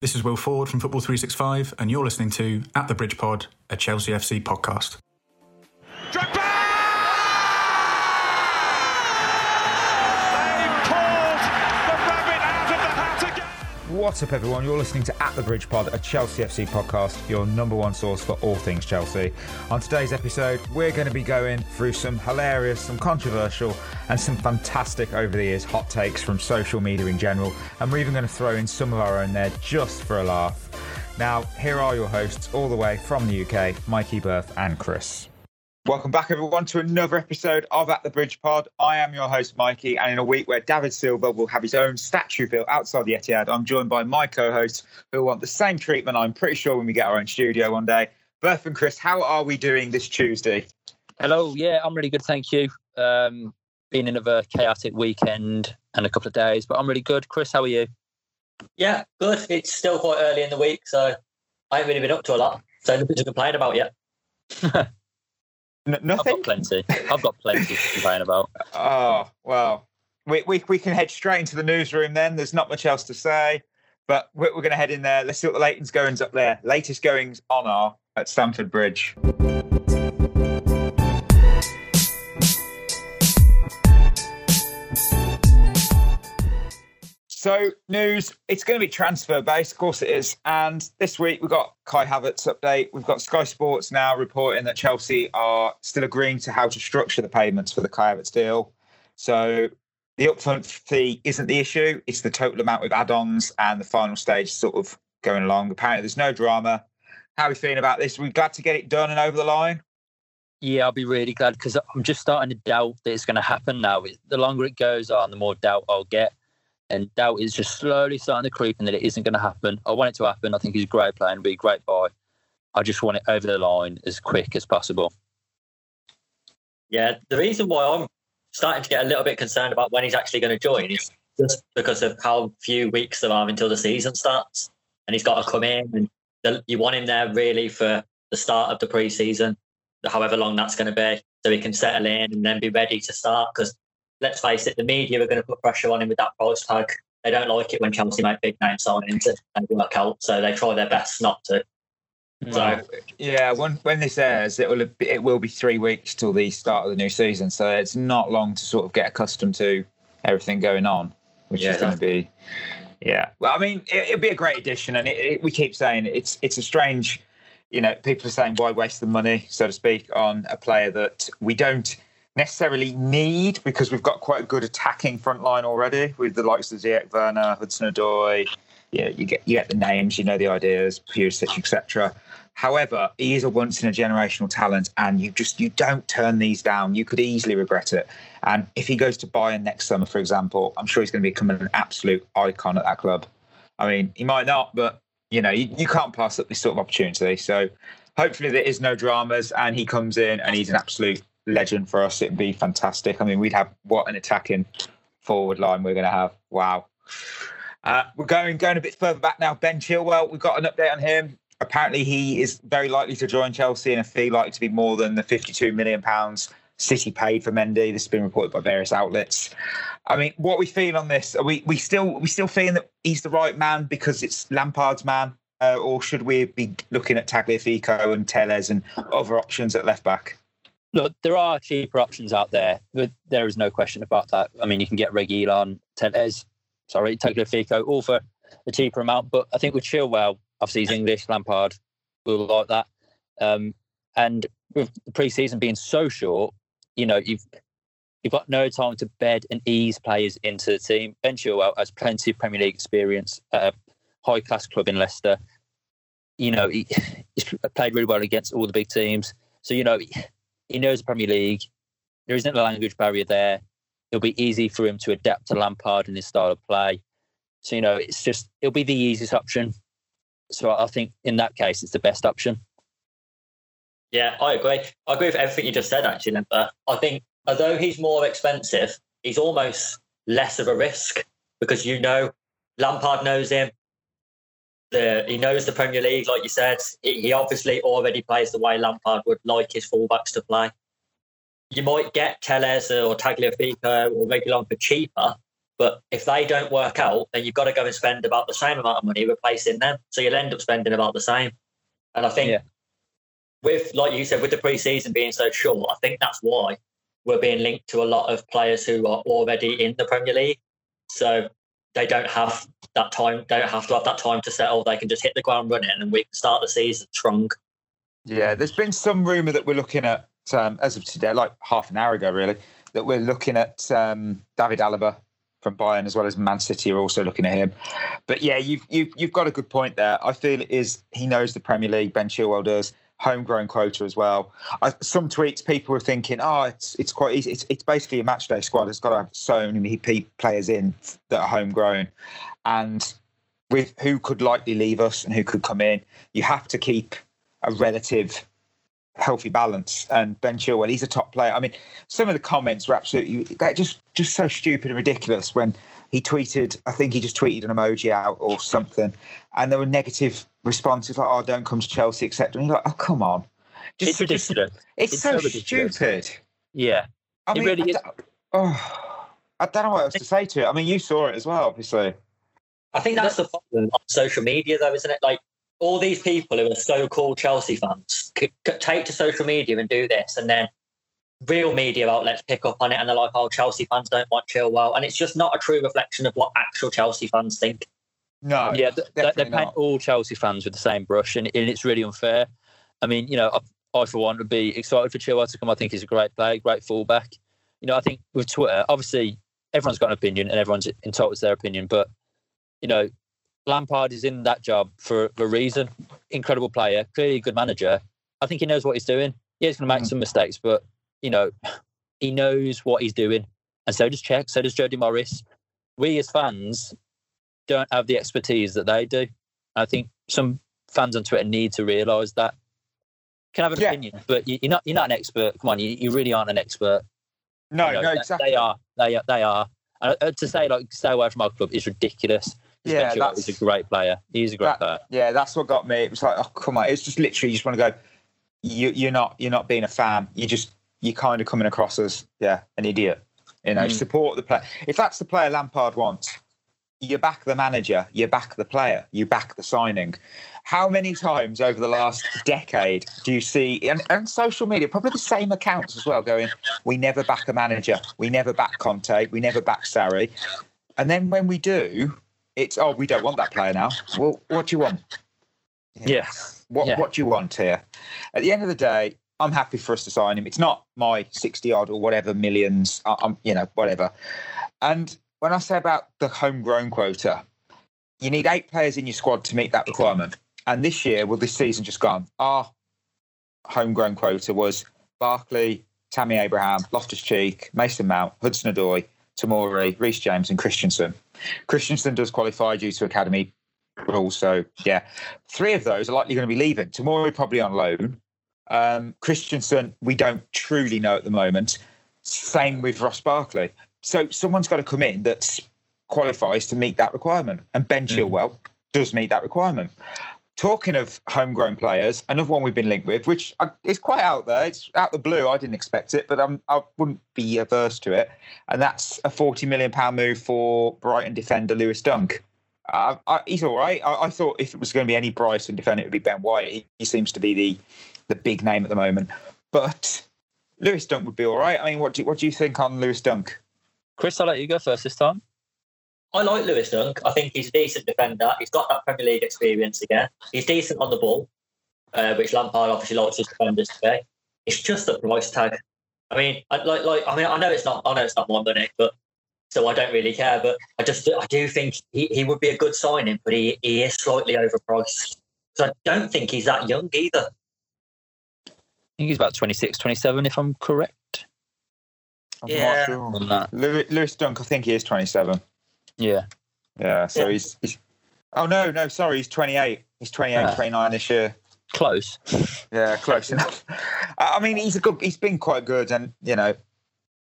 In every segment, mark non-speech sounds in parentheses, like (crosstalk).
This is Will Ford from Football 365, and you're listening to At the Bridge Pod, a Chelsea FC podcast. What's up, everyone? You're listening to At the Bridge Pod, a Chelsea FC podcast, your number one source for all things Chelsea. On today's episode, we're going to be going through some hilarious, some controversial, and some fantastic over the years hot takes from social media in general. And we're even going to throw in some of our own there just for a laugh. Now, here are your hosts, all the way from the UK Mikey Berth and Chris. Welcome back, everyone, to another episode of At the Bridge Pod. I am your host, Mikey, and in a week where David Silva will have his own statue built outside the Etihad, I'm joined by my co-hosts who want the same treatment. I'm pretty sure when we get our own studio one day. Berth and Chris, how are we doing this Tuesday? Hello, yeah, I'm really good, thank you. Um, been another chaotic weekend and a couple of days, but I'm really good. Chris, how are you? Yeah, good. It's still quite early in the week, so I haven't really been up to a lot, so nothing to complain about yet. (laughs) N- I've nothing. got plenty. I've got plenty to complain about. Oh well, we, we we can head straight into the newsroom. Then there's not much else to say, but we're, we're going to head in there. Let's see what the latest goings up there. Latest goings on are at Stamford Bridge. So news, it's going to be transfer based, of course it is. And this week we've got Kai Havertz update. We've got Sky Sports now reporting that Chelsea are still agreeing to how to structure the payments for the Kai Havertz deal. So the upfront fee isn't the issue; it's the total amount with add-ons and the final stage sort of going along. Apparently, there's no drama. How are we feeling about this? Are we glad to get it done and over the line? Yeah, I'll be really glad because I'm just starting to doubt that it's going to happen now. The longer it goes on, the more doubt I'll get. And doubt is just slowly starting to creep in that it isn't going to happen. I want it to happen. I think he's a great player and be a great buy. I just want it over the line as quick as possible. Yeah, the reason why I'm starting to get a little bit concerned about when he's actually going to join is just because of how few weeks there are until the season starts, and he's got to come in, and the, you want him there really for the start of the pre-season, however long that's going to be, so he can settle in and then be ready to start. Because let's face it, the media are going to put pressure on him with that price tag. They don't like it when Chelsea make big name signings and they work out, so they try their best not to. Hmm. So yeah, when when this airs, it will it will be three weeks till the start of the new season. So it's not long to sort of get accustomed to everything going on, which Yeah. is going to be yeah. Well, I mean, it, it'll be a great addition, and it, it, we keep saying it's it's a strange, you know, people are saying why waste the money, so to speak, on a player that we don't necessarily need because we've got quite a good attacking front line already with the likes of Ziyech, Werner, Hudson Odoi. Yeah, you get you get the names, you know the ideas, Pulisic, etc. However, he is a once in a generational talent, and you just you don't turn these down. You could easily regret it. And if he goes to Bayern next summer, for example, I'm sure he's going to become an absolute icon at that club. I mean, he might not, but you know, you, you can't pass up this sort of opportunity. So hopefully there is no dramas, and he comes in and he's an absolute legend for us. It'd be fantastic. I mean, we'd have what an attacking forward line we're going to have. Wow. Uh, we're going going a bit further back now. Ben Chilwell, we've got an update on him. Apparently, he is very likely to join Chelsea and a fee likely to be more than the 52 million pounds City paid for Mendy. This has been reported by various outlets. I mean, what we feel on this? Are we we still we still feeling that he's the right man because it's Lampard's man, uh, or should we be looking at Tagliafico and Telles and other options at left back? Look, there are cheaper options out there. But there is no question about that. I mean, you can get Reguilon, Telles, sorry, Tagliafico, all for a cheaper amount. But I think with Chilwell, obviously he's English, Lampard will like that. Um, and with the pre-season being so short, you know, you've you've got no time to bed and ease players into the team. Ben Chilwell has plenty of Premier League experience at a high-class club in Leicester. You know, he, (sighs) he's played really well against all the big teams. So, you know, he, knows the Premier League. There isn't a language barrier there. It'll be easy for him to adapt to Lampard and his style of play. So, you know, it's just, it'll be the easiest option. So I think in that case, it's the best option. Yeah, I agree. I agree with everything you just said, actually, Limper. I think although he's more expensive, he's almost less of a risk because you know Lampard knows him. The, he knows the Premier League, like you said. He obviously already plays the way Lampard would like his fullbacks to play. You might get Telles or Tagliafico or Reguilon for cheaper, But if they don't work out, then you've got to go and spend about the same amount of money replacing them. So you'll end up spending about the same. And I think Yeah. with, like you said, with the preseason being so short, I think that's why we're being linked to a lot of players who are already in the Premier League. So they don't have that time, they don't have to have that time to settle. They can just hit the ground running and we can start the season strong. Yeah, there's been some rumor that we're looking at um, as of today, like half an hour ago, really, that we're looking at um, David Alaba from Bayern as well as Man City are also looking at him. But yeah, you've you've you've got a good point there. I feel it is he knows the Premier League. Ben Chilwell does homegrown quota as well. I, some tweets people were thinking, oh, it's it's quite easy. It's, it's basically a match day squad. It's got to have so many players in that are homegrown, and with who could likely leave us and who could come in, you have to keep a relative healthy balance. And Ben Chilwell, he's a top player. I mean, some of the comments were absolutely they're just just so stupid and ridiculous. When he tweeted, I think he just tweeted an emoji out or something, and there were negative responses like, "Oh, don't come to Chelsea," etc. And you're like, "Oh, come on." It's just- ridiculous. It's, It's so, so ridiculous. stupid. Yeah. I It mean, really I is. don't- oh, I don't know what else to say to it. I mean, you saw it as well, obviously. I think that's the problem on social media, though, isn't it? Like all these people who are so-called Chelsea fans could, could take to social media and do this, and then real media outlets pick up on it, and they're like, "Oh, Chelsea fans don't want Chilwell," and it's just not a true reflection of what actual Chelsea fans think. No, yeah, th- they, they paint all Chelsea fans with the same brush, and, and it's really unfair. I mean, you know, I, I for one would be excited for Chilwell to come. I think he's a great player, great fullback. You know, I think with Twitter, obviously everyone's got an opinion and everyone's entitled to their opinion, but you know, Lampard is in that job for a reason. Incredible player, clearly a good manager. I think he knows what he's doing. Yeah, he's going to make Mm. some mistakes, but you know, (sighs) he knows what he's doing, and so does Cech, so does Jody Morris. We as fans don't have the expertise that they do. I think some fans on Twitter need to realise that. You can have an Yeah. opinion, but you- you're not you're not an expert. Come on, you, you really aren't an expert. No, You know, no, they- exactly. They are. They are. They are. And uh, to say like stay away from our club is ridiculous. Yeah, that's- he's a great player. He's a great That- player. Yeah, that's what got me. It was like, oh come on! It's just literally you just want to go. You, you're not. You're not being a fan. You just. You're kind of coming across as yeah, an idiot. You know, Mm. support the player. If that's the player Lampard wants, you back the manager. You back the player. You back the signing. How many times over the last decade do you see and, and social media probably the same accounts as well going? We never back a manager. We never back Conte. We never back Sarri. And then when we do, it's oh we don't want that player now. Well, what do you want? Yeah. What Yeah. what do you want here? At the end of the day, I'm happy for us to sign him. It's not my sixty odd or whatever millions. I'm you know whatever. And when I say about the homegrown quota, you need eight players in your squad to meet that requirement. And this year, well, this season just gone, our homegrown quota was Barkley, Tammy Abraham, Loftus Cheek, Mason Mount, Hudson Odoi, Tamori, Reece James, and Christensen. Christensen does qualify due to academy rules. So, yeah, three of those are likely going to be leaving. Tamori probably on loan. Um, Christensen, we don't truly know at the moment. Same with Ross Barkley. So, someone's got to come in that qualifies to meet that requirement. And Ben mm. Chilwell does meet that requirement. Talking of homegrown players, another one we've been linked with, which uh, is quite out there. It's out the blue. I didn't expect it, but I'm, I wouldn't be averse to it. And that's a forty million pound move for Brighton defender Lewis Dunk. Uh, I, he's all right. I, I thought if it was going to be any Brighton defender, it would be Ben White. He, he seems to be the the big name at the moment. But Lewis Dunk would be all right. I mean, what do what do you think on Lewis Dunk? Chris, I'll let you go first this time. I like Lewis Dunk. I think he's a decent defender. He's got that Premier League experience again. He's decent on the ball, uh, which Lampard obviously likes his defenders to be. It's just the price tag. I mean, I, like, like, I mean, I know it's not, I know it's not my money, but so I don't really care. But I just, I do think he, he would be a good signing, but he, he is slightly overpriced. So I don't think he's that young either. I think he's about 26, 27, if I'm correct I'm Yeah. not sure. on that. Lewis, Lewis Dunk, I think he is twenty seven. Yeah. Yeah, so Yeah. he's, he's. Oh no, no, sorry, he's 28. He's 28, Ah. 29 this year. Close. Yeah, close enough. I I mean, he's a good. He's been quite good, and you know,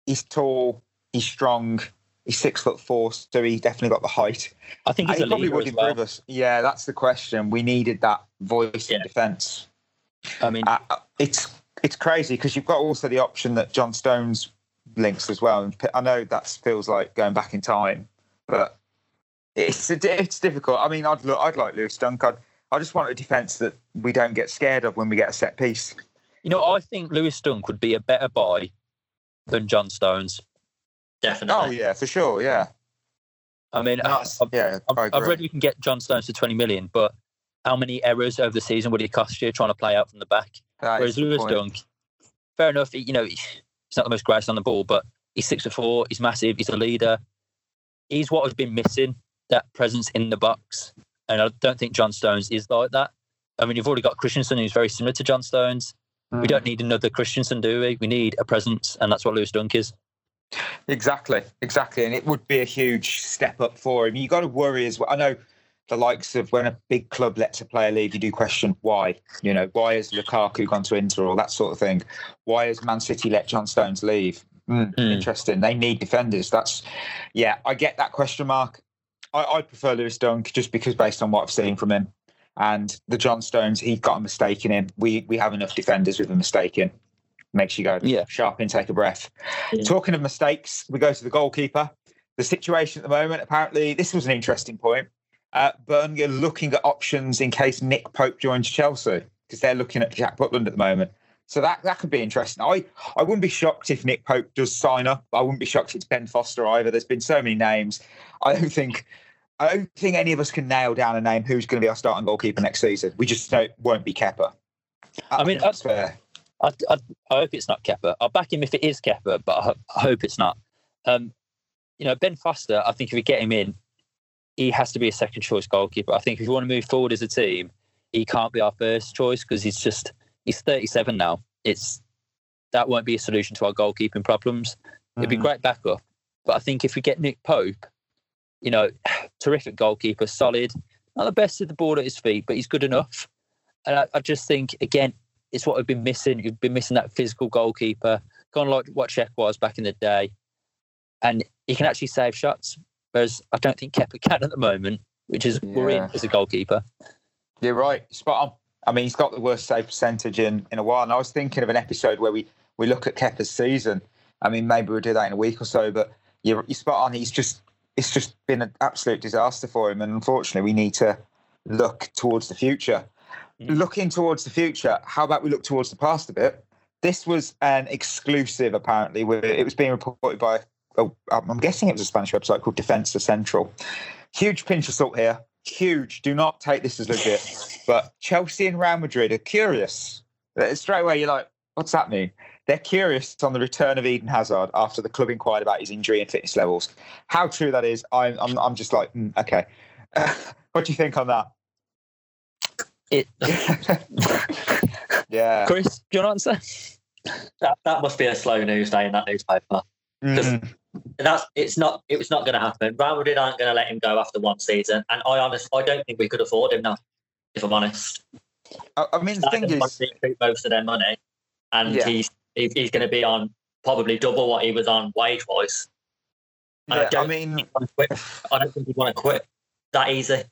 he's tall, he's strong, he's six foot four, so he definitely got the height. I think he's he a probably would as well. improve us. Yeah, that's the question. We needed that voice in defence. I mean, Uh, it's it's crazy because you've got also the option that John Stones links as well. And I know that feels like going back in time, but it's it's difficult. I mean, I'd look, I'd like Lewis Dunk. I'd, I just want a defence that we don't get scared of when we get a set piece. You know, I think Lewis Dunk would be a better buy than John Stones. Definitely. Oh yeah, for sure. Yeah. I mean, That's- I've, yeah, I've, I I've read we can get John Stones for 20 million, but how many errors over the season would it cost you trying to play out from the back? That Whereas is Lewis point. Dunk, fair enough, you know, he's not the most gracious on the ball, but he's six foot four, he's massive, he's a leader. He's what has been missing, that presence in the box. And I don't think John Stones is like that. I mean, you've already got Christensen, who's very similar to John Stones. Mm. We don't need another Christensen, do we? We need a presence, and that's what Lewis Dunk is. Exactly, exactly, and it would be a huge step up for him. You've got to worry as well. I know the likes of when a big club lets a player leave, you do question why. You know, why has Lukaku gone to Inter or that sort of thing? Why has Man City let John Stones leave? Mm, Mm. Interesting. They need defenders. That's yeah. I get that question mark. I, I prefer Lewis Dunk just because based on what I've seen from him and the John Stones, he got a mistake in him. We we have enough defenders with a mistake in. Makes you go Yeah. sharp and take a breath. Yeah. Talking of mistakes, we go to the goalkeeper. The situation at the moment, apparently, this was an interesting point. Uh, Burnley are looking at options in case Nick Pope joins Chelsea because they're looking at Jack Butland at the moment. So that, that could be interesting. I, I wouldn't be shocked if Nick Pope does sign up. I wouldn't be shocked if it's Ben Foster either. There's been so many names. I don't think I don't think any of us can nail down a name who's going to be our starting goalkeeper next season. We just don't, won't be Kepa. I mean, think that's fair. I, I, I hope it's not Kepa. I'll back him if it is Kepa, but I, I hope it's not. Um, you know, Ben Foster, I think if we get him in, he has to be a second choice goalkeeper. I think if you want to move forward as a team, he can't be our first choice because he's just he's 37 now. It's that won't be a solution to our goalkeeping problems. It'd be Mhm. great backup, but I think if we get Nick Pope, you know, (sighs) terrific goalkeeper, solid, not the best with the ball at his feet, but he's good enough. And I, I just think again, it's what we've been missing. You've been missing that physical goalkeeper, kind of like what Cech was back in the day, and he can actually save shots. Whereas I don't think Kepa can at the moment, which is worrying Yeah. as a goalkeeper. You're right. Spot on. I mean, he's got the worst save percentage in, in a while. And I was thinking of an episode where we, we look at Kepa's season. I mean, maybe we'll do that in a week or so. But you're, you're spot on. He's just it's just been an absolute disaster for him. And unfortunately, we need to look towards the future. Mm. Looking towards the future, how about we look towards the past a bit? This was an exclusive, apparently. Where it was being reported by, oh, I'm guessing it was a Spanish website called Defensa Central. Huge pinch of salt here. Huge. Do not take this as legit. But Chelsea and Real Madrid are curious. Uh, Straight away, you're like, what's that mean? They're curious on the return of Eden Hazard after the club inquired about his injury and fitness levels. How true that is, I'm, I'm, I'm just like, mm, okay. (laughs) what do you think on that? It, (laughs) yeah. Chris, do you want to answer? That, that must be a slow news day in that newspaper. Mm. That's it's not it was not going to happen. Real Madrid aren't going to let him go after one season, and I honestly I don't think we could afford him now. If I'm honest, I, I mean, the thing They're is, most of their money, and Yeah. he's he- he's going to be on probably double what he was on wage wise. Yeah, I don't mean, think he'd wanna quit. I don't think he'd want to quit that easy.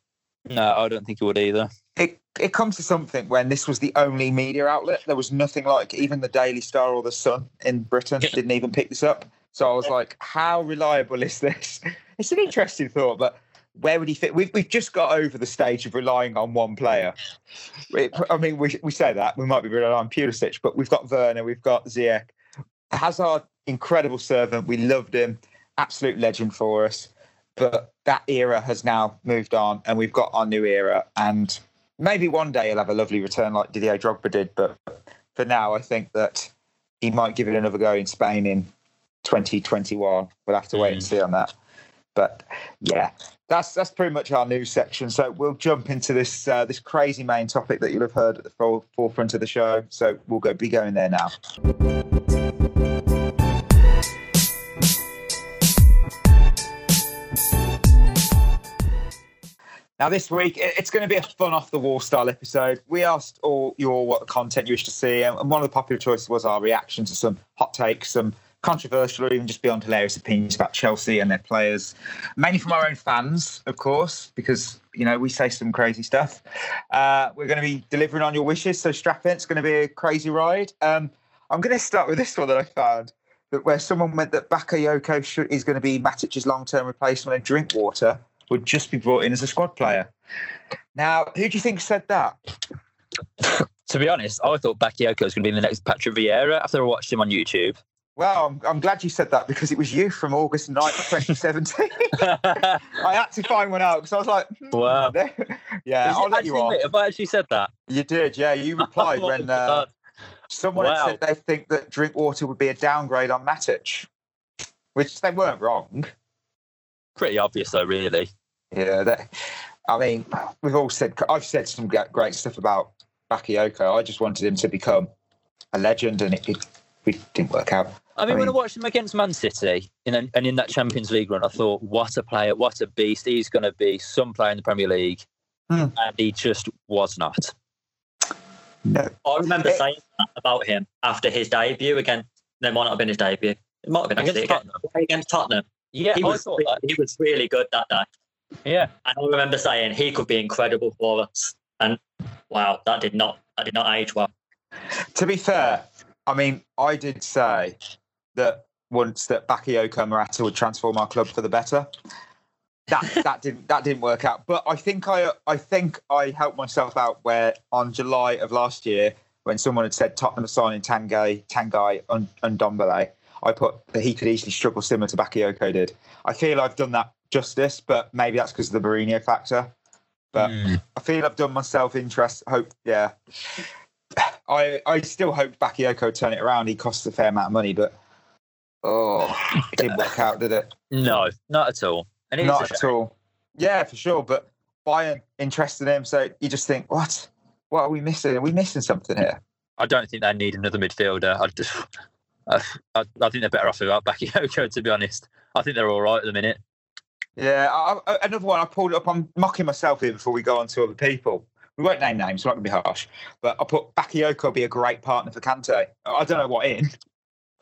No, I don't think he would either. it it comes to something when this was the only media outlet. There was nothing like even the Daily Star or the Sun in Britain didn't even pick this up. So I was like, how reliable is this? (laughs) It's an interesting thought, but where would he fit? We've we've just got over the stage of relying on one player. It- I mean, we we say that we might be relying on Pulisic, but we've got Werner, we've got Ziyech, Hazard, incredible servant. We loved him, absolute legend for us. But that era has now moved on, and we've got our new era. And maybe one day he'll have a lovely return like Didier Drogba did. But for now, I think that he might give it another go in Spain in 2021. We'll have to wait and see on that. But yeah, that's that's pretty much our news section. So we'll jump into this uh, this crazy main topic that you'll have heard at the fore- forefront of the show. So we'll go be going there now. Now, this week, it's going to be a fun off the wall style episode. We asked all you all what content you wish to see, and one of the popular choices was our reaction to some hot takes, some controversial or even just beyond hilarious opinions about Chelsea and their players, mainly from our own fans, of course, because you know we say some crazy stuff. Uh, we're going to be delivering on your wishes, so strap in. It's going to be a crazy ride. Um, I'm going to start with this one that I found. that where someone meant that Bakayoko should, is going to be Matic's long-term replacement and Drinkwater would just be brought in as a squad player. Now, who do you think said that? (laughs) To be honest, I thought Bakayoko was going to be the next Patrick Vieira after I watched him on YouTube. Well, I'm, I'm glad you said that because it was you from August 9th, 2017. (laughs) I had to find one out because I was like, hmm, Wow. (laughs) yeah, Is I'll let you off. Have I actually said that? You did, yeah. You (laughs) replied when uh, someone Wow. said they think that Drinkwater would be a downgrade on Matic, which they weren't wrong. Pretty obvious, though, really. Yeah, they, I mean, we've all said, I've said some great stuff about Bakayoko. I just wanted him to become a legend and it, it, it didn't work out. I mean, I when I watched him against Man City in an, and in that Champions League run, I thought, what a player, what a beast. He's going to be some player in the Premier League. Hmm. And he just was not. No. I remember Eh. saying that about him after his debut against. No, it might not have been his debut. It might have been Against actually against Tottenham. against Tottenham. Yeah, He I was thought that. he was really good that day. Yeah. And I remember saying he could be incredible for us. And wow, that did not that did not age well. To be fair, I mean, I did say that once that Bakayoko Morata would transform our club for the better. That (laughs) that didn't that didn't work out. But I think I I think I helped myself out where on July of last year when someone had said Tottenham signing Tanguy Tanguy and, and Dombele, I put that he could easily struggle similar to Bakayoko did. I feel I've done that justice, but maybe that's because of the Mourinho factor. But Mm. I feel I've done myself interest. Hope, yeah. (sighs) I I still hope Bakayoko turn it around. He costs a fair amount of money, but oh, it didn't work out, did it? No, not at all. Not at all. Yeah, for sure. But Bayern interested in him, so you just think, what? What are we missing? Are we missing something here? I don't think they need another midfielder. I just, I, I, I think they're better off without Bakayoko, to be honest. I think they're all right at the minute. Yeah, I, another one. I pulled up. I'm mocking myself here before we go on to other people. We won't name names. We're not going to be harsh. But I put Bakayoko be a great partner for Kante. I don't know what in.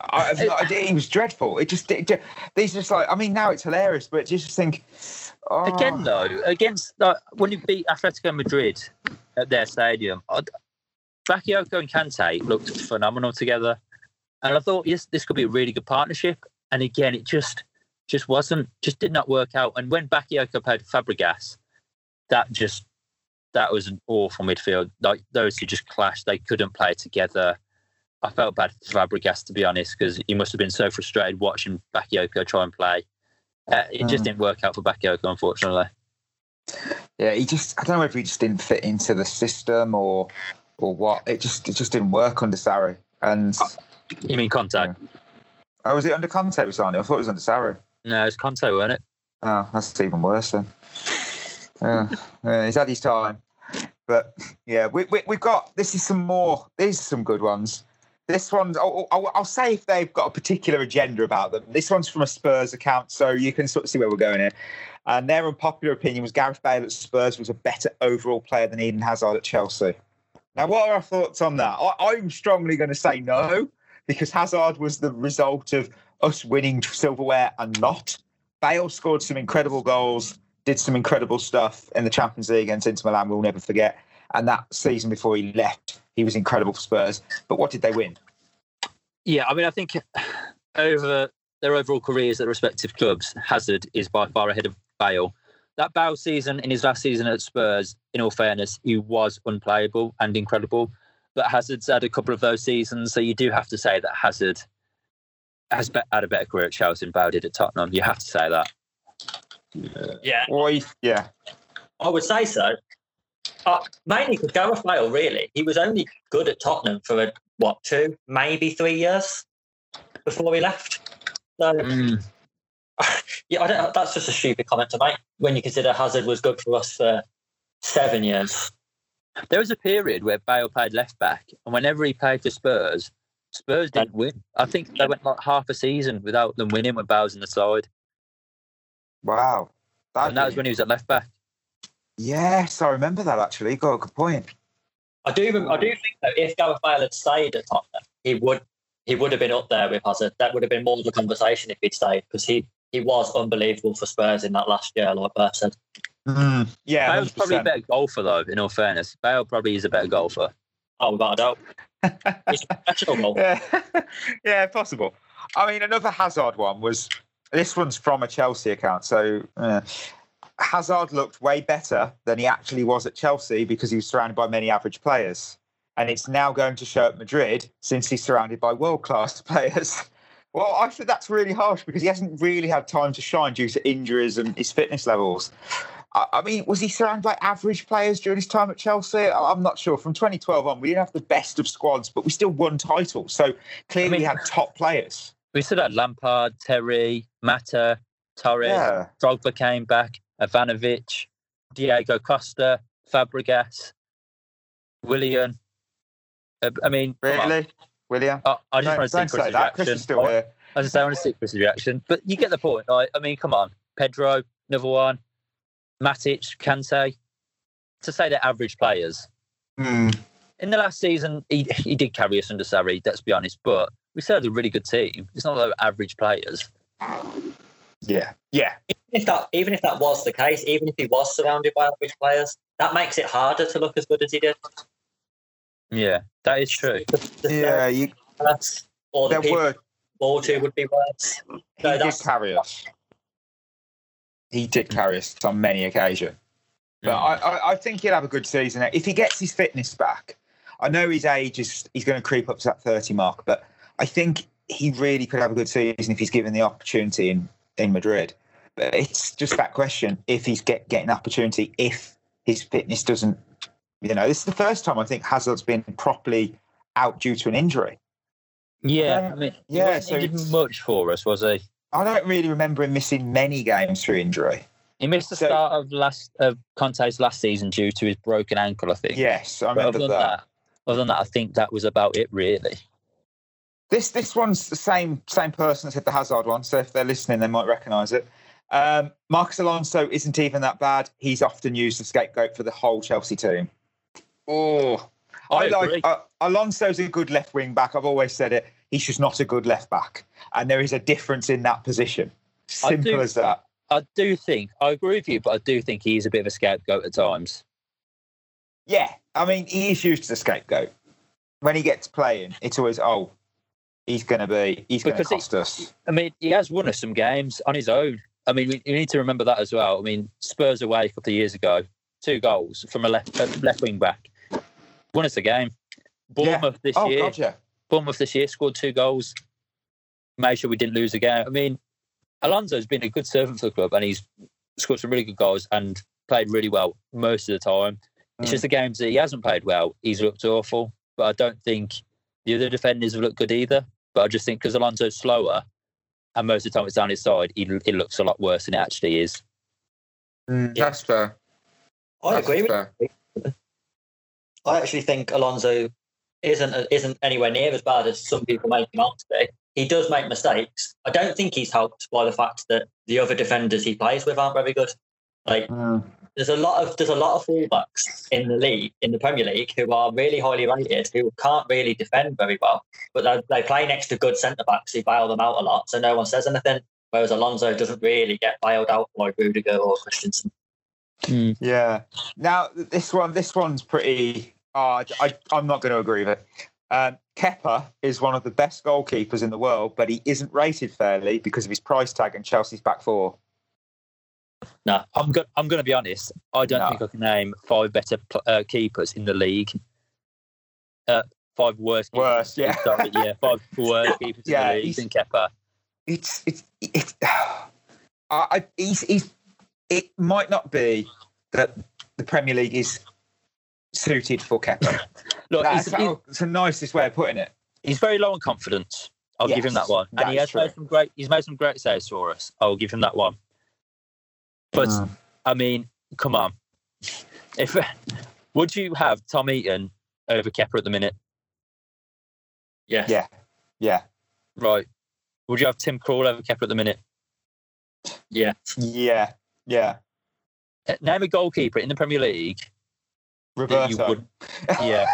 I. He was dreadful. It just, it, just these just like. I mean, now it's hilarious, but you just think. Oh, Again, ah. though, against like, when you beat Atletico Madrid at their stadium, I, Bakayoko and Kante looked phenomenal together, and I thought, yes, this could be a really good partnership. And again, it just just wasn't, just did not work out. And when Bakayoko played Fabregas, that just that was an awful midfield. Like those two just clashed; they couldn't play together. I felt bad for Fabregas to be honest, because he must have been so frustrated watching Bakayoko try and play. Uh, it just Mm. didn't work out for Bakayoko, unfortunately. Yeah, he just. I don't know if he just didn't fit into the system or or what. It just it just didn't work under Sarri. And You mean Conte? oh, was it under Conte we signed? I thought it was under Sarri. No, it's Conte, weren't it? Oh, that's even worse then. Yeah, yeah, he's had his time, but yeah, we, we we've got. This is some more. These are some good ones. This one's. I'll, I'll, I'll say if they've got a particular agenda about them. This one's from a Spurs account, so you can sort of see where we're going here. And their unpopular opinion was Gareth Bale at Spurs was a better overall player than Eden Hazard at Chelsea. Now, what are our thoughts on that? I, I'm strongly going to say no because Hazard was the result of us winning silverware and not. Bale scored some incredible goals, did some incredible stuff in the Champions League against Inter Milan. We'll never forget. And that season before he left, he was incredible for Spurs. But what did they win? Yeah, I mean, I think over their overall careers at the respective clubs, Hazard is by far ahead of Bale. That Bale season in his last season at Spurs, in all fairness, he was unplayable and incredible. But Hazard's had a couple of those seasons, so you do have to say that Hazard has be- had a better career at Chelsea than Bale did at Tottenham. You have to say that. Yeah, Well, he- yeah, I would say so. Uh, mainly because Gareth Bale, really, he was only good at Tottenham for a, what two, maybe three years before he left. So Mm. (laughs) yeah, I don't, that's just a stupid comment to make when you consider Hazard was good for us for seven years. There was a period where Bale played left back, and whenever he played for Spurs, Spurs didn't win. I think they went like half a season without them winning when Bale was in the side, wow. and that was when he was at left back. Yes, I remember that actually. Got a good point. I do, I do think that if Gareth Bale had stayed at Tottenham, he would he would have been up there with Hazard. That would have been more of a conversation if he'd stayed because he he was unbelievable for Spurs in that last year, like Bert said. Mm, yeah, Bale's probably a better golfer, though. In all fairness, Bale probably is a better golfer. Oh, without a doubt, (laughs) he's a professional goal. yeah, (laughs) yeah, possible. I mean, another Hazard one was this one's from a Chelsea account. So uh, Hazard looked way better than he actually was at Chelsea because he was surrounded by many average players. And it's now going to show at Madrid since he's surrounded by world class (laughs) players. Well, I think that's really harsh because he hasn't really had time to shine due to injuries and his fitness levels. I mean, was he surrounded by average players during his time at Chelsea? I'm not sure. From 2012 on, we didn't have the best of squads, but we still won titles. So clearly, I mean- we had top players. We still had Lampard, Terry, Mata, Torres, Yeah. Drogba came back, Ivanovic, Diego Costa, Fabregas, Willian. Uh, I mean. Really, Willian? I, I just Don't, want to see Chris's that. Chris reaction. is still here. I just I want to see Chris's reaction. But you get the point. Right? I mean, come on. Pedro, another one. Matic, Kante. To say they're average players. Hmm. In the last season, he, he did carry us under Sarri, let's be honest. But we still had a really good team. It's not like average players. Yeah, yeah, If that, even if that was the case, even if he was surrounded by average players, that makes it harder to look as good as he did. Yeah, that is true. The, the yeah. You, thirds or the there people were. ball to would be worse. He No, did that's- carry us. He did carry us on many occasions. But I, I, I think he'll have a good season if he gets his fitness back. I know his age is he's going to creep up to that thirty mark, but I think he really could have a good season if he's given the opportunity in, in Madrid. But it's just that question if he's get, getting opportunity if his fitness doesn't. You know, this is the first time I think Hazard's been properly out due to an injury. Yeah, I mean, he Yeah, so injured it's- much for us, was he? I don't really remember him missing many games through injury. He missed the So- start of last of Conte's last season due to his broken ankle, I think. Yes, I But remember other that. than that, other than that, I think that was about it, really. This this one's the same same person that said the Hazard one, so if they're listening, they might recognise it. Um, Marcos Alonso isn't even that bad. He's often used as a scapegoat for the whole Chelsea team. Oh, I like agree. uh, Alonso's a good left wing back. I've always said it. He's just not a good left back, and there is a difference in that position. Simple do- as that. I do think I agree with you, but I do think he is a bit of a scapegoat at times. Yeah, I mean, he is used as a scapegoat. When he gets playing, it's always oh, he's going to be he's going to Because he- cost us. I mean, he has won us some games on his own. I mean, we, we need to remember that as well. I mean, Spurs away a couple of years ago, two goals from a left a left wing back, won us a game. Bournemouth this Oh year, God, yeah. Bournemouth this year scored two goals, made sure we didn't lose a game. I mean, Alonso's been a good servant for the club, and he's scored some really good goals and played really well most of the time. It's Mm. just the games that he hasn't played well, he's looked awful. But I don't think the other defenders have looked good either. But I just think because Alonso's slower, and most of the time it's down his side, he, it looks a lot worse than it actually is. Mm, Yeah. That's fair. I That's agree with fair. I actually think Alonso isn't isn't anywhere near as bad as some people make him out to be. He does make mistakes. I don't think he's helped by the fact that the other defenders he plays with aren't very good. Like Mm. There's a lot of there's a lot of fullbacks in the league in the Premier League who are really highly rated who can't really defend very well, but they, they play next to good centre backs who bail them out a lot, so no one says anything. Whereas Alonso doesn't really get bailed out by Rudiger or Christensen. Yeah. Now this one, this one's pretty. Uh, I, I'm not going to agree with it. Um, Kepa is one of the best goalkeepers in the world, but he isn't rated fairly because of his price tag and Chelsea's back four. I'm go- I'm going to be honest. I don't No. think I can name five better uh, keepers in the league. Uh, five worst. keepers. Worst, yeah. Sorry, yeah, five (laughs) worst keepers Yeah, in the league he's- than Kepa. It's it's it's. (sighs) I, I he's, he's it might not be that the Premier League is suited for Kepa. (laughs) Look, That's, he's, he's, how, it's the nicest way of putting it. he's very low on confidence. I'll give him that one, and he has made some great. He's made some great saves for us. I'll give him that one. But Mm. I mean, come on. If would you have Tom Heaton over Kepa at the minute? Yes. Yeah. Yeah. Right. Would you have Tim Krul over Kepa at the minute? Yeah. Yeah. Yeah. Uh, Name a goalkeeper in the Premier League. that you Roberto. would- Yeah.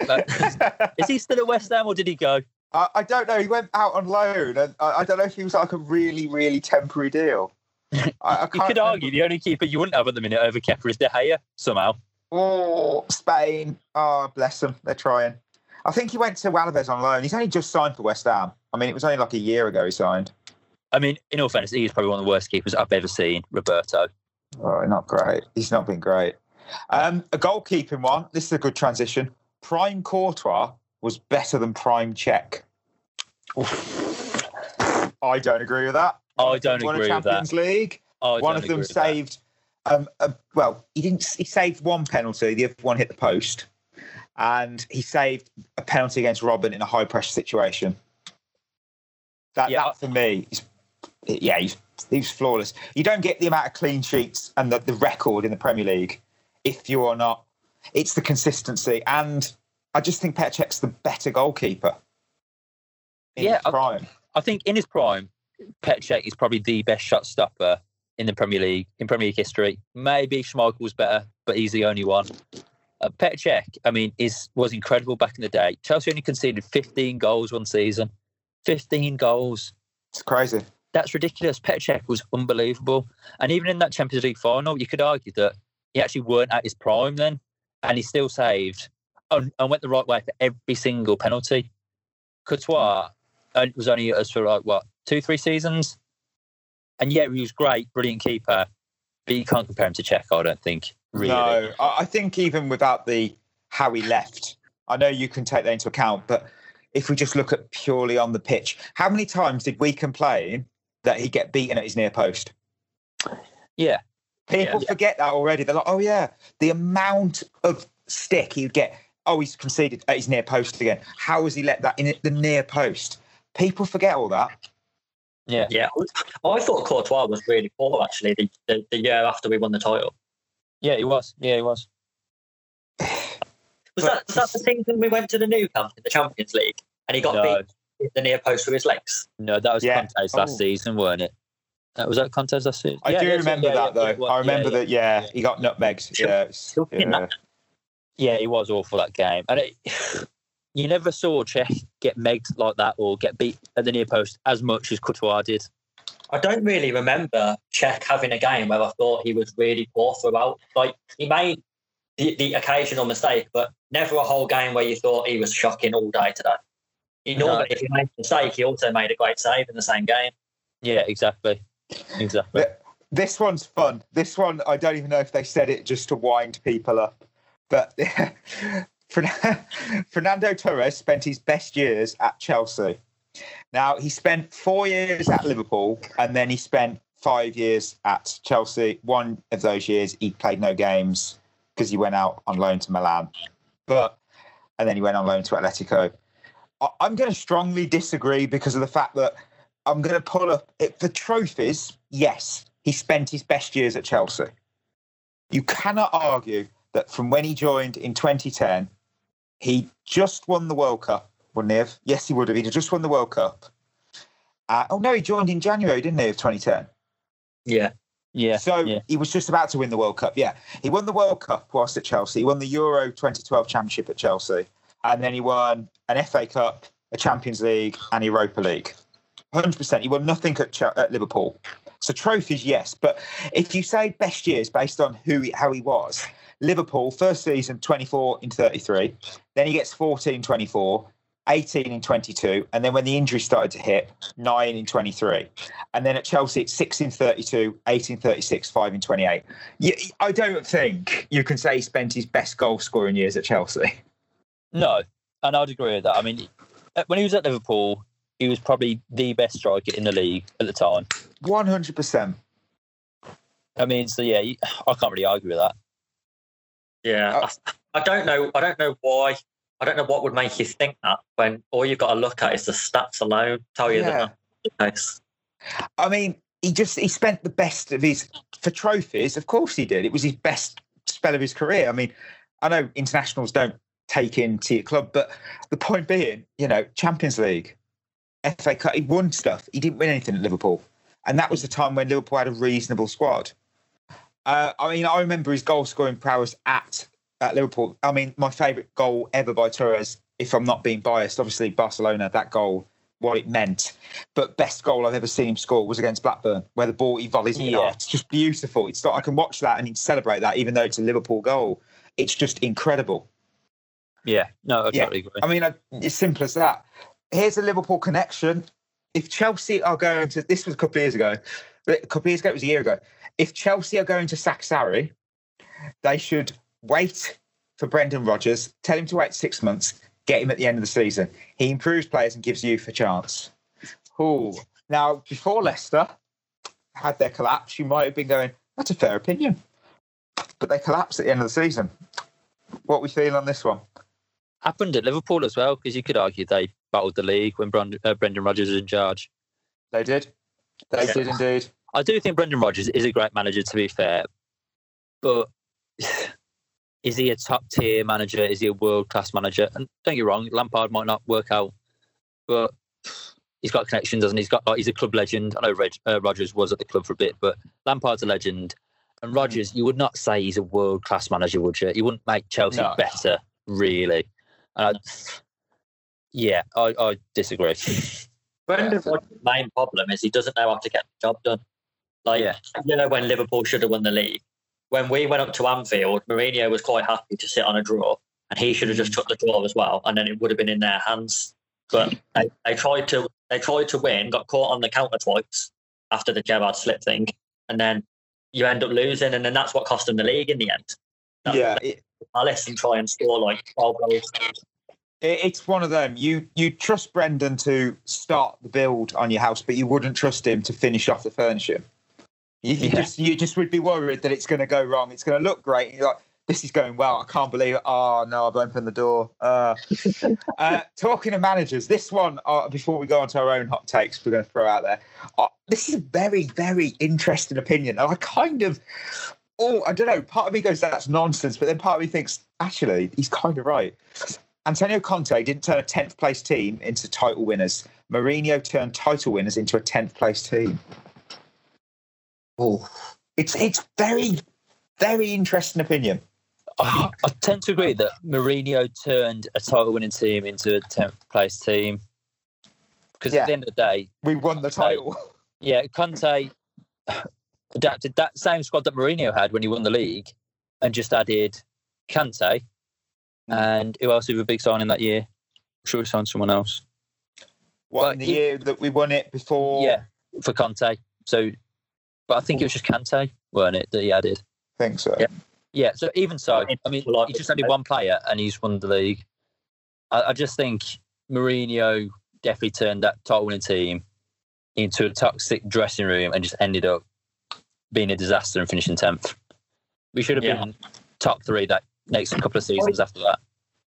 (laughs) Is he still at West Ham or did he go? I, I don't know. He went out on loan, and I, I don't know if he was like a really, really temporary deal. I, I You could argue the only keeper you wouldn't have at the minute over Kepa is De Gea somehow. Oh, Spain. Oh, bless them. They're trying. I think he went to Alaves on loan. He's only just signed for West Ham. I mean, it was only like a year ago he signed. I mean, in all fairness, he's probably one of the worst keepers I've ever seen, Roberto. Oh, not great. He's not been great. Um, a goalkeeping one. This is a good transition. Prime Courtois was better than Prime Cech. I don't agree with that. I don't Won agree a with that. League. I one of them saved. Um, uh, well, he didn't. He saved one penalty. The other one hit the post, and he saved a penalty against Robben in a high pressure situation. That, Yeah, that for me, is, yeah, he's he's flawless. You don't get the amount of clean sheets and the, the record in the Premier League if you are not. It's the consistency, and I just think Petr Cech's the better goalkeeper. in Yeah, his I- I think in his prime, Petr Cech is probably the best shot stopper in the Premier League, in Premier League history. Maybe Schmeichel's better, but he's the only one. Uh, Petr Cech, I mean, is was incredible back in the day. Chelsea only conceded 15 goals one season. 15 goals. It's crazy. That's ridiculous. Petr Cech was unbelievable. And even in that Champions League final, you could argue that he actually weren't at his prime then, and he still saved and, and went the right way for every single penalty. Courtois uh, was only at us for like what two, three seasons, and yeah, he was great, brilliant keeper, but you can't compare him to Cech. I don't think. Really. No, I I think even without the how he left, I know you can take that into account, but if we just look at purely on the pitch, how many times did we complain that he get beaten at his near post? Yeah, People Yeah. forget that already. They're like, oh yeah, the amount of stick he'd get. Oh, he's conceded at his near post again. How has he let that in the near post? People forget all that. Yeah, Yeah, I thought Courtois was really poor actually the, the, the year after we won the title. yeah. He was. Yeah, he was. Was that was that the season we went to the Nou Camp in the Champions League and he got No, beat with the near post with his legs? no, that was Yeah. Conte's last Oh. season, weren't it? That was that Conte's last season. I Yeah, do yeah, remember yeah, that yeah, though. yeah, I remember yeah, that. Yeah, yeah. he got nutmegs. Yeah, yeah. Yeah, he was awful that game, and it, (laughs) you never saw Cech get megged like that or get beat at the near post as much as Courtois did. I don't really remember Cech having a game where I thought he was really poor throughout. Like he made the, the occasional mistake, but never a whole game where you thought he was shocking all day today. He No. normally, if he made a mistake, he also made a great save in the same game. Yeah, exactly, exactly. This one's fun. This one, I don't even know if they said it just to wind people up. But Fern- (laughs) (laughs) Fernando Torres spent his best years at Chelsea. Now, he spent four years at Liverpool and then he spent five years at Chelsea. One of those years, he played no games because he went out on loan to Milan. But, and then he went on loan to Atletico. I'm going to strongly disagree because of the fact that I'm going to pull up it, for trophies. Yes, he spent his best years at Chelsea. You cannot argue that from when he joined in 2010, he just won the World Cup, wouldn't he have? Yes, he would have. He'd have just won the World Cup. Uh, oh, no, he joined in January, didn't he, of 2010? Yeah. Yeah, So yeah, he was just about to win the World Cup. Yeah, he won the World Cup whilst at Chelsea. He won the Euro 2012 Championship at Chelsea, and then he won an FA Cup, a Champions League, and Europa League. 100%. He won nothing at, Ch- at Liverpool. So trophies, yes, but if you say best years based on who he, how he was, Liverpool first season 24 in 33, then he gets 14 24, 18 in 22, and then when the injury started to hit, 9 in 23. And then at Chelsea, it's 6 in 32, 8 in 36, 5 in 28. You, I don't think you can say he spent his best goal scoring years at Chelsea. no, and I'd agree with that. I mean, uh, when he was at Liverpool, he was probably the best striker in the league at the time. 100%. I mean, so yeah, I can't really argue with that. Yeah, uh, I, I don't know. I don't know why. I don't know what would make you think that when all you've got to look at is the stats alone tell you Yeah. that that's the case. I mean, he just he spent the best of his for trophies. Of course, he did. It was his best spell of his career. I mean, I know internationals don't take into your club, but the point being, you know, Champions League, FA Cup, he won stuff. He didn't win anything at Liverpool, and that was the time when Liverpool had a reasonable squad. Uh, I mean, I remember his goal scoring prowess at at Liverpool. I mean, my favourite goal ever by Torres, if I'm not being biased, obviously Barcelona, that goal, what it meant. But best goal I've ever seen him score was against Blackburn, where the ball he volleys it Yeah. It's just beautiful. It's not, I can watch that and celebrate that, even though it's a Liverpool goal. It's just incredible. Yeah, no, I Yeah. totally agree. I mean, I, it's simple as that. here's a Liverpool connection. If Chelsea are going to, this was a couple of years ago, a couple of years ago, it was a year ago. If Chelsea are going to sack Sarri, they should wait for Brendan Rodgers, tell him to wait six months, get him at the end of the season. He improves players and gives youth a chance. Ooh. Now, before Leicester had their collapse, you might have been going, that's a fair opinion. But they collapsed at the end of the season. What we feel on this one? Happened at Liverpool as well, because you could argue they battled the league when uh, Brendan Rodgers was in charge. They did. They Yeah. did indeed. I do think Brendan Rodgers is a great manager, to be fair, but (sighs) is he a top tier manager? Is he a world class manager? And don't get me wrong, Lampard might not work out, but he's got connections, doesn't he? He's got like, he's a club legend. I know Reg, uh, Rodgers was at the club for a bit, but Lampard's a legend. And Rodgers, you would not say he's a world class manager, would you? He wouldn't make Chelsea No. better, really. And I, yeah, I, I disagree. (laughs) Brendan Rodgers' main problem is he doesn't know how to get the job done. Like, Yeah. you know, when Liverpool should have won the league, when we went up to Anfield, Mourinho was quite happy to sit on a draw, and he should have just took the draw as well, and then it would have been in their hands. But they, they tried to they tried to win, got caught on the counter twice after the Gerrard slip thing, and then you end up losing, and then that's what cost them the league in the end. That's Yeah, it, Palace and try and score like twelve goals. It- it's one of them. You you trust Brendan to start the build on your house, but you wouldn't trust him to finish off the furniture. You, you Yeah. just you just would be worried that it's going to go wrong. It's going to look great. You're like, this is going well. I can't believe it. Oh no, I've opened the door. Uh, (laughs) uh, talking of managers, this one uh, before we go on to our own hot takes, we're going to throw out there. Uh, this is a very very interesting opinion, and I kind of. Oh, I don't know. Part of me goes, that's nonsense. But then part of me thinks, actually, he's kind of right. Antonio Conte didn't turn a 10th place team into title winners. Mourinho turned title winners into a 10th place team. Oh, it's it's very, very interesting opinion. I, I tend to agree that Mourinho turned a title winning team into a 10th place team. Because Yeah. at the end of the day, We won the title. yeah, Conte adapted that same squad that Mourinho had when he won the league and just added Kante. And who else did a big signing that year? I'm sure he signed someone else. What, But in the he- year that we won it before? Yeah, for Conte. So, but I think it was just Kante, weren't it, that he added? I think so. Yeah. Yeah, so even so, I mean, Like- he just added one player and he's won the league. I, I just think Mourinho definitely turned that title winning team into a toxic dressing room and just ended up being a disaster and finishing 10th. We should have Yeah. been top three that next couple of seasons after that.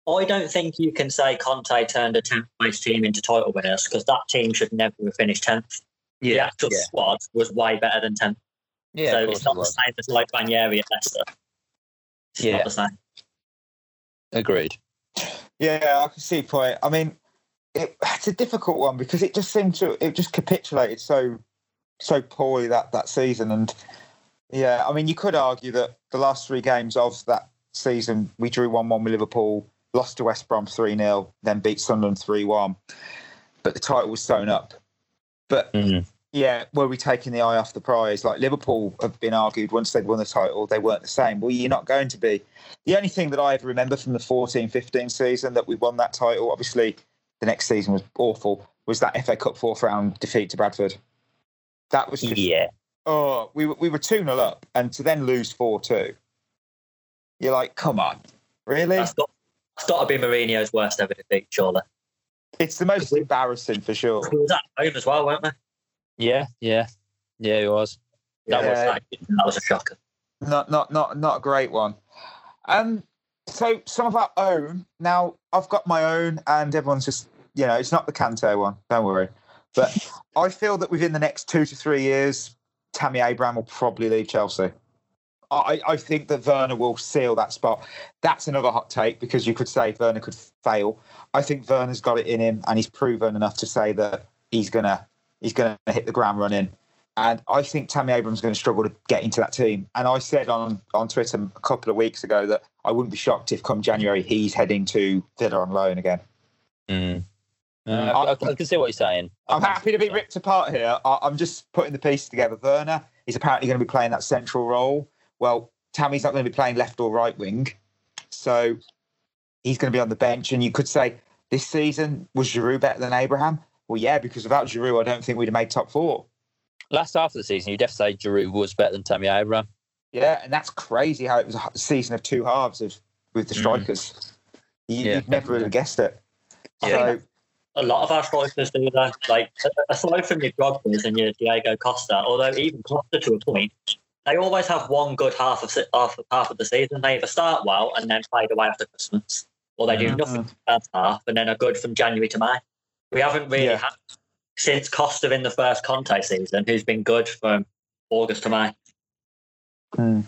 I don't think you can say Conte turned a 10th place team into title winners because that team should never have finished 10th. The actual yeah. squad was way better than 10th. Yeah, so it's not it the same as like Ranieri at Leicester. It's Yeah. not the same. Agreed. Yeah, I can see point. I mean, it, it's a difficult one because it just seemed to it just capitulated so so poorly that that season, and yeah, I mean, you could argue that the last three games of that season, we drew one one with Liverpool, lost to West Brom three 0 then beat Sunderland three one, but the title was sewn up. But Mm. yeah, were we taking the eye off the prize? Like Liverpool have been argued once they'd won the title, they weren't the same. Well, you're not going to be. The only thing that I ever remember from the 14 15 season that we won that title, obviously the next season was awful, was that FA Cup fourth round defeat to Bradford. That was just, Yeah. oh, we, were- we were 2 0 up and to then lose 4 2. You're like, come on, really? That's got, that's got to be Mourinho's worst ever defeat, surely. It's the most embarrassing for sure. We was at home as well, weren't we? Yeah, yeah. Yeah, it was. That was Yeah. that, that was a shocker. not not not not a great one. Um, so some of our own. Now I've got my own, and everyone's just you know it's not the Canto one. Don't worry. But (laughs) I feel that within the next two to three years, Tammy Abraham will probably leave Chelsea. I, I think that Werner will seal that spot. That's another hot take because you could say Werner could fail. I think Werner's got it in him, and he's proven enough to say that he's gonna he's gonna hit the ground running. And I think Tammy Abrams is going to struggle to get into that team. And I said on, on Twitter a couple of weeks ago that I wouldn't be shocked if come January he's heading to Villa on loan again. Mm. Uh, I, I, I can see what you're saying. I'm happy to be ripped apart here. I, I'm just putting the piece together. Werner is apparently going to be playing that central role. Well, Tammy's not going to be playing left or right wing. So he's going to be on the bench. And you could say this season. Was Giroud better than Abraham? Well, yeah, because without Giroud, I don't think we'd have made top four. Last half of the season, you'd definitely say Giroud was better than Tammy Abraham. Yeah, and that's crazy how it was a season of two halves of, with the mm. strikers. You, Yeah. You'd never would have guessed it. I So, a lot of our strikers do that. Like aside from your Drogba's and your Diego Costa, although even Costa to a point, they always have one good half of se- half, half of the season. They either start well and then fade away after Christmas, or they do Mhm. nothing in the first half and then are good from January to May. We haven't really Yeah. had since Costa in the first Conte season, who's been good from August to May. no,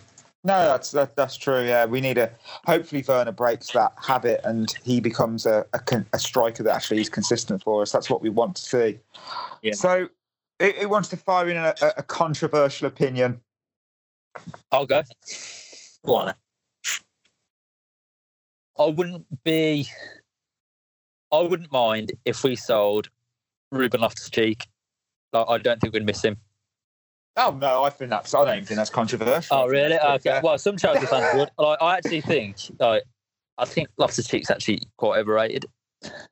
that's that, that's true. Yeah, we need a. Hopefully, Werner breaks that habit and he becomes a, a, a striker that actually is consistent for us. That's what we want to see. Yeah. So, it, it wants to fire in a, a- a controversial opinion. I'll go. Go on. I wouldn't be. I wouldn't mind if we sold Ruben Loftus Cheek. Like, I don't think we'd miss him. Oh no, I think that's. I don't think that's controversial. Oh, really? Okay. Yeah. Well, some Chelsea fans would. Like, I actually think, like, I think Loftus Cheek's actually quite overrated.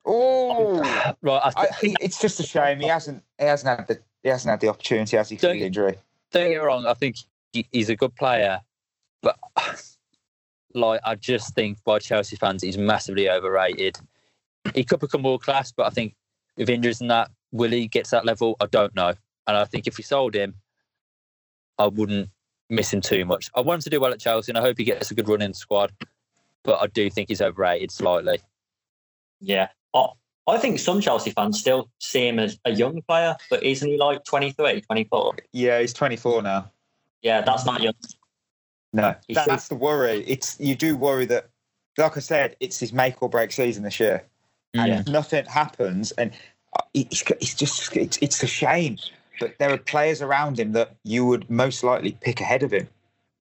Oh, Right. I I, th- he- it's just a shame he hasn't. He hasn't had the. He hasn't had the opportunity, has he? For the injury. don't get me wrong. I think he's a good player, but like, I just think by Chelsea fans, he's massively overrated. He could become world class, but I think with injuries and that, will he get to that level? I don't know. And I think if we sold him, I wouldn't miss him too much. I want him to do well at Chelsea, and I hope he gets a good run in the squad. But I do think he's overrated slightly. Yeah. I, I think some Chelsea fans still see him as a young player, but isn't he like 23, 24? Yeah, he's 24 now. Yeah, that's not young. No, that, that's the worry. It's you do worry that, like I said, it's his make or break season this year, and Yeah. if nothing happens, and uh, it's, it's just it's, it's a shame. But there are players around him that you would most likely pick ahead of him,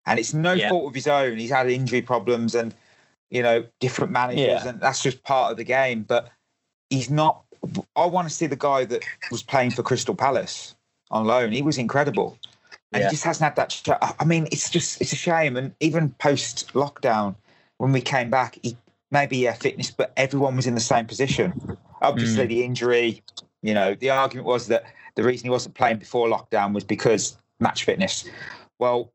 and it's no Yeah. fault of his own. He's had injury problems and you know different managers, Yeah. and that's just part of the game. But he's not. I want to see the guy that was playing for Crystal Palace on loan. He was incredible and Yeah. he just hasn't had that. I mean, it's just it's a shame. And even post lockdown, when we came back, he maybe yeah fitness, but everyone was in the same position. Obviously, mm. the injury. You know, the argument was that the reason he wasn't playing before lockdown was because match fitness. Well,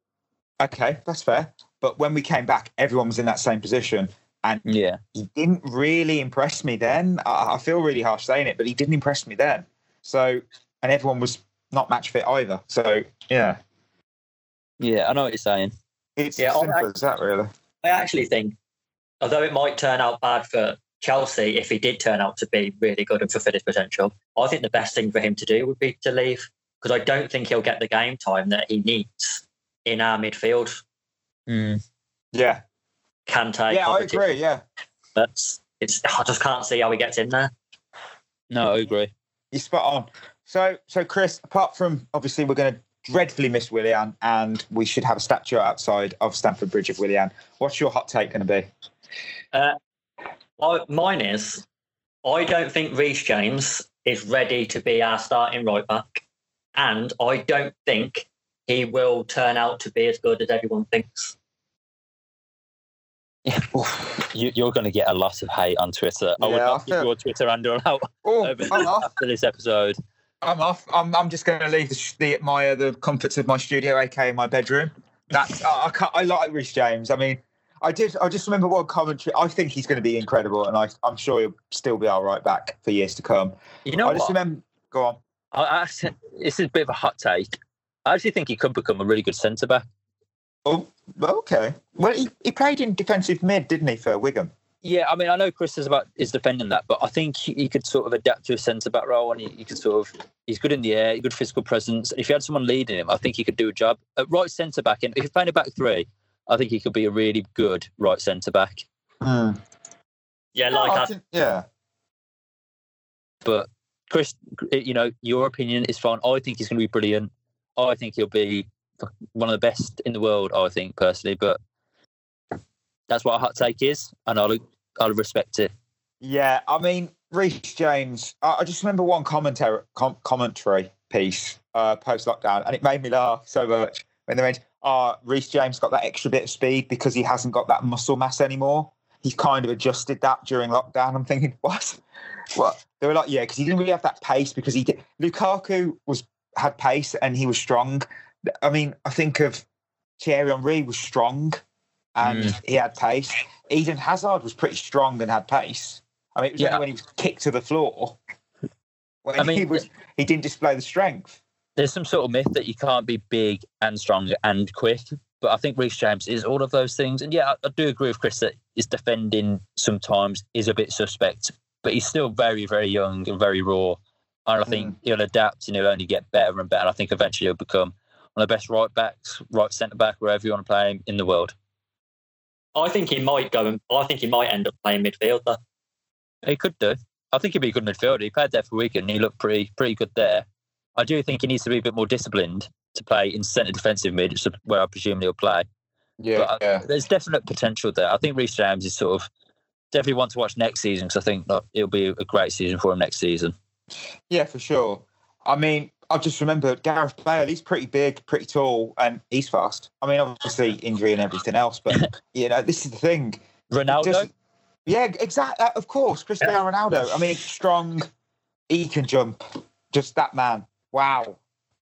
okay, that's fair. But when we came back, everyone was in that same position, and Yeah. he didn't really impress me then. I, I feel really harsh saying it, but he didn't impress me then. So, and everyone was not match fit either. So, yeah, Yeah. I know what you're saying. it's Yeah, as I- simple as that, really. I actually think, although it might turn out bad for Chelsea if he did turn out to be really good and fulfill his potential, I think the best thing for him to do would be to leave because I don't think he'll get the game time that he needs in our midfield. Mm. Yeah, Kante, yeah, I agree. Yeah, That's it's. I just can't see how he gets in there. No, I agree. you're spot on. So, so Chris, apart from obviously we're going to dreadfully miss Willian, and we should have a statue outside of Stamford Bridge of Willian. What's your hot take going to be? Uh, I- mine is, I don't think Reece James is ready to be our starting right back, and I don't think he will turn out to be as good as everyone thinks. You, you're going to get a lot of hate on Twitter. I would Yeah, I not give your Twitter handle out Oh, over after (laughs) this episode. I'm off. I'm, I'm just going to leave the, the my uh, the comforts of my studio, aka my bedroom. That's I, I, can't, I like Reece James. I mean, I did. I just remember one commentary. I think he's going to be incredible, and I, I'm sure he'll still be our right back for years to come. You know I just what? remember. Go on. I, I, this is a bit of a hot take. I actually think he could become a really good centre back. Oh, okay. Well, he, he played in defensive mid, didn't he, for Wigan? Yeah, I mean, I know Chris is about is defending that, but I think he, he could sort of adapt to a centre back role, and he, he could sort of he's good in the air, good physical presence. If you had someone leading him, I think he could do a job at right centre back. And if you're playing a back three, I think he could be a really good right centre back. Hmm. Yeah, No, like I I, think- yeah. But Chris, you know, your opinion is fine. I think he's going to be brilliant. I think he'll be one of the best in the world. I think personally, but that's what a hot take is, and I'll I'll respect it. Yeah, I mean, Reece James. I, I just remember one commentary com- commentary piece uh, post lockdown, and it made me laugh so much when they went, "Oh, Reece James got that extra bit of speed because he hasn't got that muscle mass anymore." he's kind of adjusted that during lockdown. I'm thinking, (laughs) what? What? They were like, yeah, because he didn't really have that pace because he did. Lukaku was had pace and he was strong. I mean, I think of Thierry Henry was strong and Mm. he had pace. Eden Hazard was pretty strong and had pace. I mean, it was Yeah. only when he was kicked to the floor when I mean- he was he didn't display the strength. There's some sort of myth that you can't be big and strong and quick, but I think Reece James is all of those things. And yeah, I, I do agree with Chris that his defending sometimes is a bit suspect, but he's still very, very young and very raw. And I think he'll adapt and he'll only get better and better. And I think eventually he'll become one of the best right backs, right centre back, wherever you want to play him in the world. I think he might go and I think he might end up playing midfielder. He could do. I think he'd be a good midfielder. He played there for Wigan. and He looked pretty pretty good there. I do think he needs to be a bit more disciplined to play in centre defensive mid, which is where I presume he'll play. Yeah, But, uh, There's definite potential there. I think Reece James is sort of definitely one to watch next season because I think look, it'll be a great season for him next season. Yeah, for sure. I mean, I just remember Gareth Bale. He's pretty big, pretty tall, and he's fast. I mean, obviously injury and everything else, but (laughs) you know, this is the thing. Ronaldo, Just- yeah, exactly. Uh, of course, Cristiano Ronaldo. I mean, strong. He can jump. Just that man. Wow.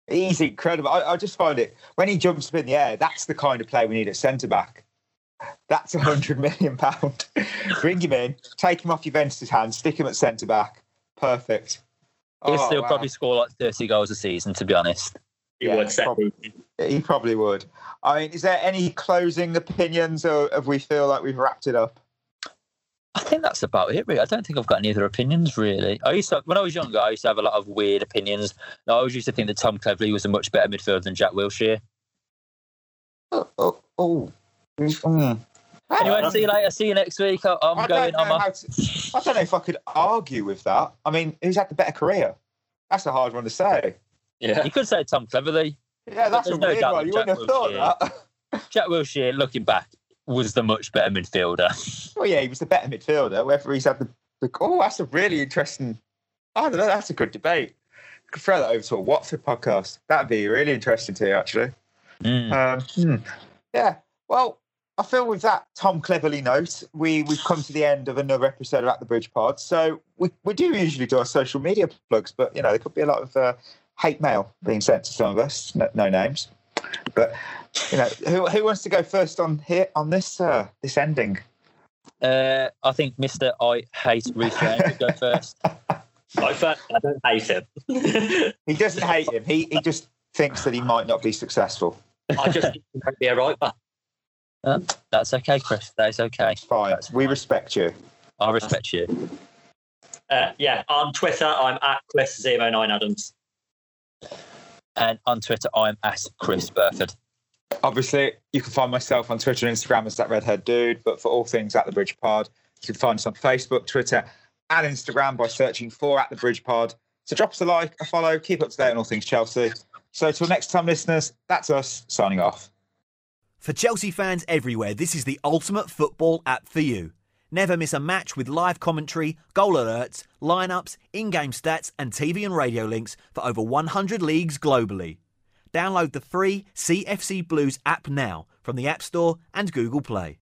He's incredible. I, I just find it when he jumps up in the air. That's the kind of play we need at centre back. That's a hundred million pound. (laughs) Bring him in, take him off Juventus' hands, stick him at centre back. Perfect. He'll Oh, still wow. probably score like 30 goals a season, to be honest. He Yeah, would probably. He probably would. I mean, is there any closing opinions, or have we feel like we've wrapped it up? I think that's about it, really. I don't think I've got any other opinions, really. I used to, when I was younger, I used to have a lot of weird opinions. I always used to think that Tom Cleverley was a much better midfielder than Jack Wilshere. Oh, oh, oh. Mm. Anyway, see you later. See you next week. I- I'm I going don't on know my. how to, I don't know if I could argue with that. I mean, who's had the better career? That's a hard one to say. Yeah. You could say Tom Cleverley. Yeah, that's a no weird doubt one. that You wouldn't Jack have thought that. (laughs) Jack Wilshere, looking back, was the much better midfielder. well, yeah, he was the better midfielder. Whether he's had the, the oh, that's a really interesting. I don't know. That's a good debate. Could throw that over to a Watford podcast. That'd be really interesting to you, actually. Mm. Um, hmm. Yeah. Well, I feel with that Tom Cleverley note, we we've come to the end of another episode of At the Bridge Pod. So we, we do usually do our social media plugs, but you know there could be a lot of uh, hate mail being sent to some of us. No, no names, but you know who who wants to go first on here on this uh, this ending? Uh, I think Mr. I hate Reece James would go first. (laughs) Like, first, I don't hate him. He doesn't hate him. He he just thinks that he might not be successful. I just think he might be a right back. That's okay, Chris. That is okay. Fine. We respect you. I respect you. Uh, yeah, on Twitter, I'm at Chris09Adams. And on Twitter, I'm at Chris Burford. Obviously, you can find myself on Twitter and Instagram as that redhead dude. But for all things at the Bridge Pod, you can find us on Facebook, Twitter, and Instagram by searching for at the Bridge Pod. So drop us a like, a follow, keep up to date on all things Chelsea. So till next time, listeners, that's us signing off. For Chelsea fans everywhere, this is the ultimate football app for you. Never miss a match with live commentary, goal alerts, lineups, in game stats, and TV and radio links for over 100 leagues globally. Download the free CFC Blues app now from the App Store and Google Play.